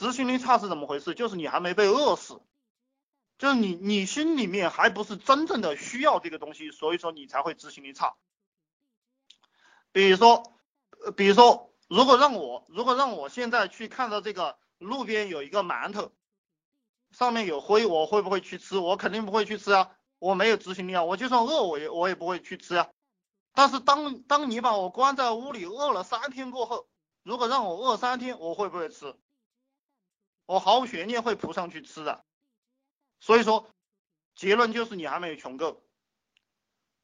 执行力差是怎么回事？就是你还没被饿死，就是你你心里面还不是真正的需要这个东西，所以说你才会执行力差。比如说，比如说，如果让我如果让我现在去看到这个路边有一个馒头，上面有灰，我会不会去吃？我肯定不会去吃啊，我没有执行力啊，我就算饿，我也我也不会去吃啊。但是当当你把我关在屋里饿了三天过后，如果让我饿三天，我会不会吃？我毫无悬念会扑上去吃的。所以说，结论就是你还没有穷够，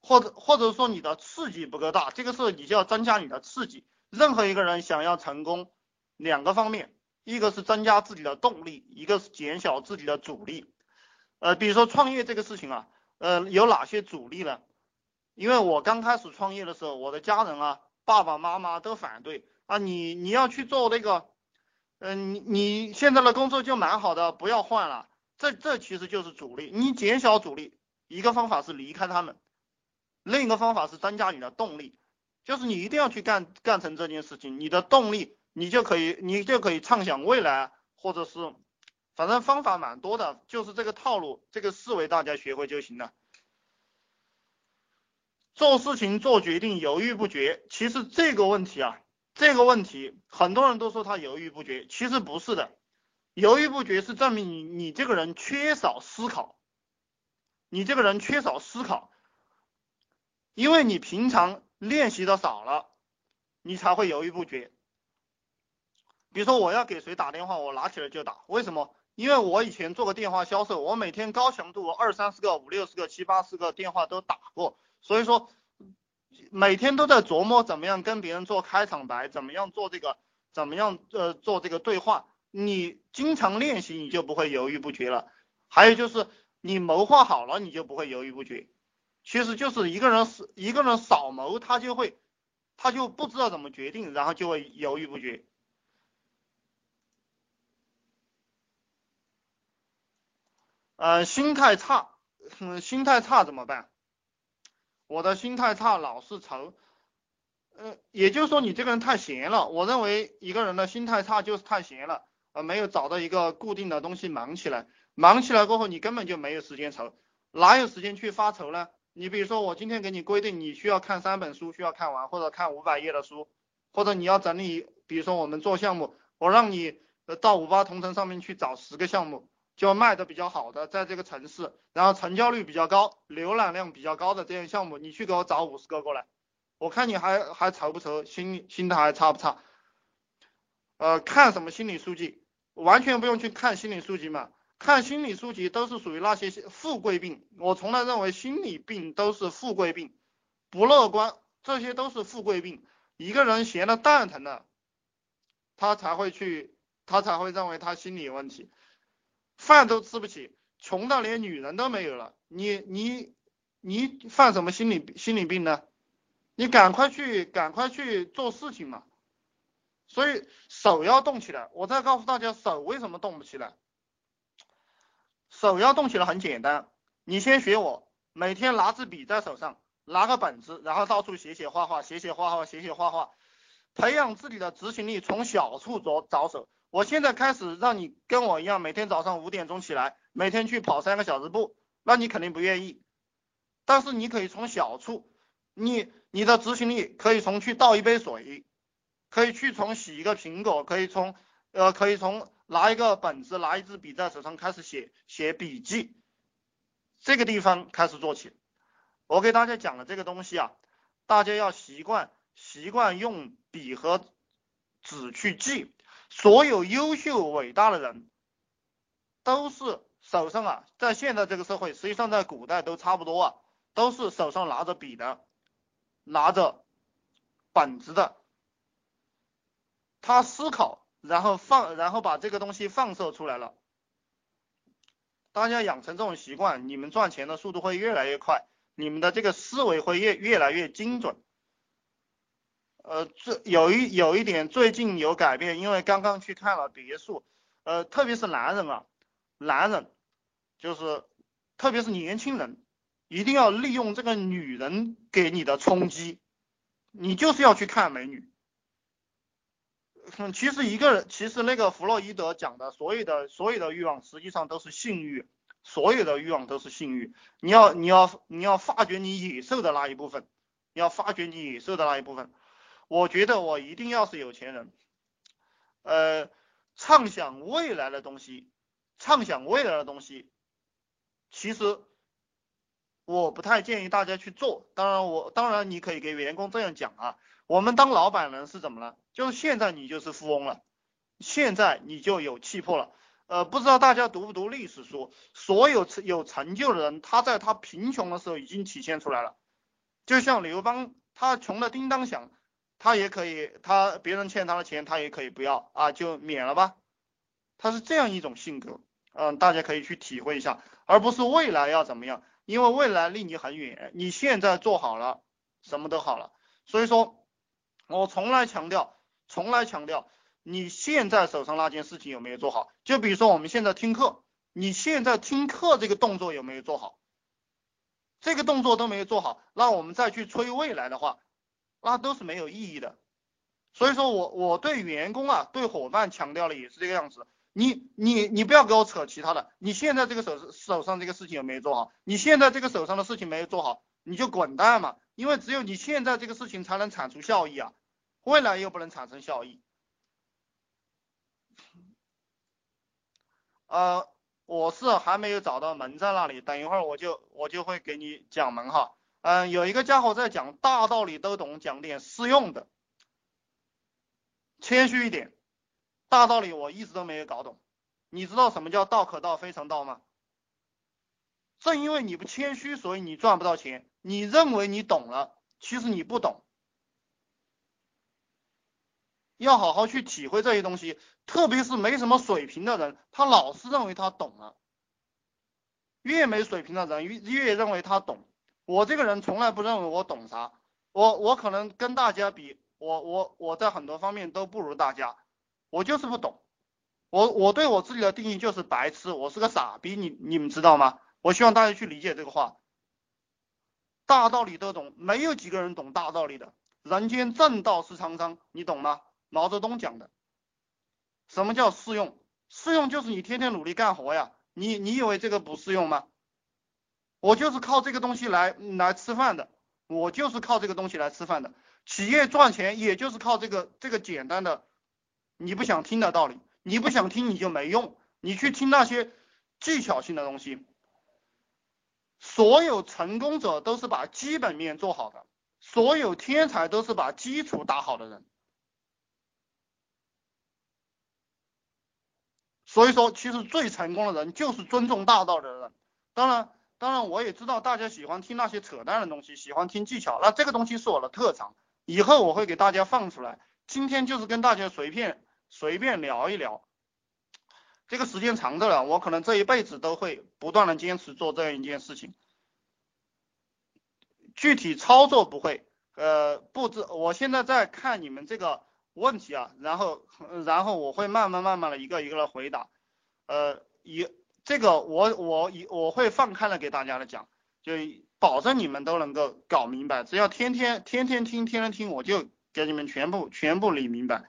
或者或者说你的刺激不够大。这个时候你就要增加你的刺激。任何一个人想要成功，两个方面，一个是增加自己的动力，一个是减小自己的阻力。呃，比如说创业这个事情啊，呃，有哪些阻力呢？因为我刚开始创业的时候，我的家人啊，爸爸妈妈都反对啊，你你要去做那个，嗯，你你现在的工作就蛮好的，不要换了。这这其实就是阻力，你减小阻力，一个方法是离开他们，另一个方法是增加你的动力，就是你一定要去干干成这件事情，你的动力你就可以你就可以畅想未来，或者是反正方法蛮多的，就是这个套路，这个思维大家学会就行了。做事情做决定犹豫不决，其实这个问题啊，这个问题很多人都说他犹豫不决，其实不是的，犹豫不决是证明你你这个人缺少思考，你这个人缺少思考，因为你平常练习的少了，你才会犹豫不决。比如说我要给谁打电话，我拿起来就打，为什么？因为我以前做过电话销售，我每天高强度二三十个、五六十个、七八十个电话都打过。所以说，每天都在琢磨怎么样跟别人做开场白，怎么样做这个，怎么样呃做这个对话。你经常练习，你就不会犹豫不决了。还有就是你谋划好了，你就不会犹豫不决。其实就是一个人是一个人少谋，他就会他就不知道怎么决定，然后就会犹豫不决。呃，心态差，嗯，心态差怎么办？我的心态差，老是愁，呃，也就是说你这个人太闲了。我认为一个人的心态差就是太闲了，呃，没有找到一个固定的东西忙起来，忙起来过后你根本就没有时间愁，哪有时间去发愁呢？你比如说我今天给你规定，你需要看三本书，需要看完，或者看五百页的书，或者你要整理，比如说我们做项目，我让你到五八同城上面去找十个项目。就卖的比较好的，在这个城市，然后成交率比较高、浏览量比较高的这些项目，你去给我找五十个过来，我看你还还愁不愁，心心态还差不差？呃，看什么心理书籍？完全不用去看心理书籍嘛，看心理书籍都是属于那些富贵病，我从来认为心理病都是富贵病，不乐观，这些都是富贵病。一个人闲的蛋疼了，他才会去，他才会认为他心理有问题。饭都吃不起，穷到连女人都没有了，你你你犯什么心理心理病呢？你赶快去赶快去做事情嘛。所以手要动起来。我再告诉大家，手为什么动不起来？手要动起来很简单，你先学我，每天拿支笔在手上，拿个本子，然后到处写写画画，写写画画，写写画画，培养自己的执行力，从小处着着手。我现在开始让你跟我一样，每天早上五点钟起来，每天去跑三个小时步，那你肯定不愿意。但是你可以从小处，你你的执行力可以从去倒一杯水，可以去从洗一个苹果，可以从呃可以从拿一个本子，拿一支笔在手上开始写写笔记，这个地方开始做起。我给大家讲了这个东西啊，大家要习惯习惯用笔和纸去记。所有优秀伟大的人，都是手上啊，在现在这个社会，实际上在古代都差不多啊，都是手上拿着笔的，拿着本子的，他思考，然后放，然后把这个东西放射出来了。大家养成这种习惯，你们赚钱的速度会越来越快，你们的这个思维会越越来越精准。呃，这有一有一点最近有改变，因为刚刚去看了别墅，呃，特别是男人啊，男人就是特别是年轻人，一定要利用这个女人给你的冲击，你就是要去看美女，嗯，其实一个人，其实那个弗洛伊德讲的所有的所有的欲望，实际上都是性欲，所有的欲望都是性欲。你要你要你要发掘你野兽的那一部分，你要发掘你野兽的那一部分。我觉得我一定要是有钱人，呃，畅想未来的东西，畅想未来的东西，其实我不太建议大家去做。当然我当然你可以给员工这样讲啊。我们当老板人是怎么了？就是现在你就是富翁了，现在你就有气魄了。呃，不知道大家读不读历史书？所有成有成就的人，他在他贫穷的时候已经体现出来了。就像刘邦，他穷的叮当响，他也可以，他别人欠他的钱，他也可以不要啊，就免了吧。他是这样一种性格，嗯，大家可以去体会一下，而不是未来要怎么样，因为未来离你很远，你现在做好了，什么都好了。所以说。我从来强调，从来强调，你现在手上那件事情有没有做好？就比如说我们现在听课，你现在听课这个动作有没有做好？这个动作都没有做好，那我们再去催未来的话，那都是没有意义的。所以说我我对员工啊，对伙伴强调了也是这个样子。你你你不要给我扯其他的，你现在这个手手上这个事情有没有做好？你现在这个手上的事情没有做好，你就滚蛋嘛。因为只有你现在这个事情才能产出效益啊，未来又不能产生效益。呃，我是还没有找到门在那里，等一会儿我就我就会给你讲门哈。嗯，有一个家伙在讲大道理都懂，讲点实用的，谦虚一点，大道理我一直都没有搞懂。你知道什么叫道可道非常道吗？正因为你不谦虚，所以你赚不到钱。你认为你懂了，其实你不懂。要好好去体会这些东西，特别是没什么水平的人，他老是认为他懂了。越没水平的人越越认为他懂。我这个人从来不认为我懂啥，我我可能跟大家比，我我我在很多方面都不如大家，我就是不懂。我我对我自己的定义就是白痴，我是个傻逼，你你们知道吗？我希望大家去理解这个话，大道理都懂，没有几个人懂大道理的。人间正道是沧桑，你懂吗？毛泽东讲的。什么叫适用？适用就是你天天努力干活呀。你你以为这个不适用吗？我就是靠这个东西来来吃饭的，我就是靠这个东西来吃饭的。企业赚钱也就是靠这个这个简单的，你不想听的道理，你不想听你就没用，你去听那些技巧性的东西。所有成功者都是把基本面做好的，所有天才都是把基础打好的人。所以说，其实最成功的人就是尊重大道的人。当然，当然我也知道大家喜欢听那些扯淡的东西，喜欢听技巧，那这个东西是我的特长，以后我会给大家放出来。今天就是跟大家随便随便聊一聊。这个时间长着了，我可能这一辈子都会不断的坚持做这样一件事情。具体操作不会，呃，布置，我现在在看你们这个问题啊，然后，然后我会慢慢慢慢的一个一个的回答，呃，一这个我我一我会放开了给大家的讲，就保证你们都能够搞明白，只要天天天天听，天天听，我就给你们全部全部理明白。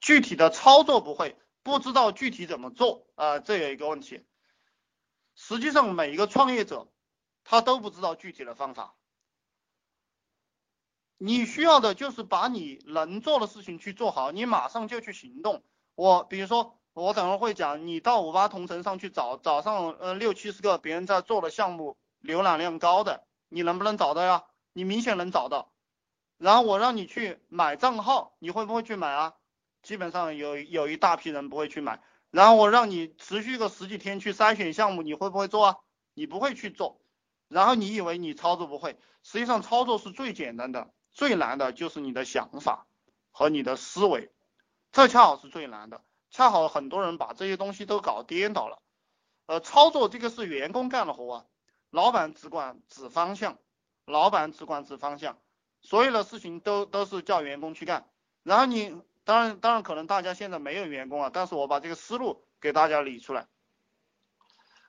具体的操作不会。不知道具体怎么做啊？这有一个问题。实际上，每一个创业者他都不知道具体的方法。你需要的就是把你能做的事情去做好，你马上就去行动。我比如说，我等会会讲，你到五八同城上去找找上呃六七十个别人在做的项目，浏览量高的，你能不能找到呀？你明显能找到。然后我让你去买账号，你会不会去买啊？基本上有有一大批人不会去买，然后我让你持续个十几天去筛选项目，你会不会做啊？你不会去做，然后你以为你操作不会，实际上操作是最简单的，最难的就是你的想法和你的思维，这恰好是最难的，恰好很多人把这些东西都搞颠倒了。呃，操作这个是员工干的活啊，老板只管指方向，老板只管指方向，所有的事情都都是叫员工去干，然后你。当然，当然可能大家现在没有员工啊，但是我把这个思路给大家理出来。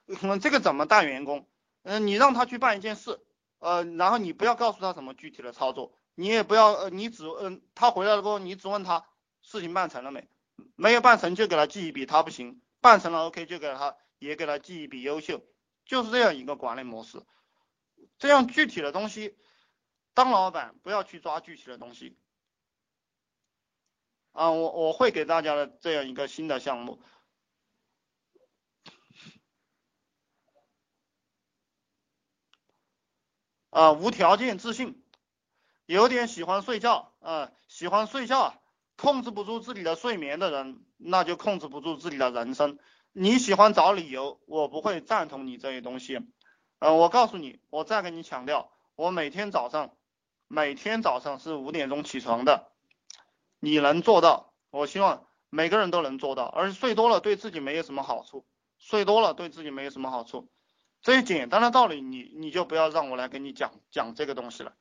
嗯，这个怎么带员工？嗯，你让他去办一件事，呃，然后你不要告诉他什么具体的操作，你也不要，呃，你只，嗯，他回来了过后，你只问他事情办成了没？没有办成就给他记一笔，他不行；办成了 OK 就给他也给他记一笔优秀，就是这样一个管理模式。这样具体的东西，当老板不要去抓具体的东西。啊，我我会给大家的这样一个新的项目。啊，无条件自信，有点喜欢睡觉啊，喜欢睡觉，控制不住自己的睡眠的人，那就控制不住自己的人生。你喜欢找理由，我不会赞同你这些东西。嗯，我告诉你，我再跟你强调，我每天早上，每天早上是五点钟起床的，你能做到？我希望每个人都能做到，而睡多了对自己没有什么好处，睡多了对自己没有什么好处。这些简单的道理，你你就不要让我来给你讲讲这个东西了。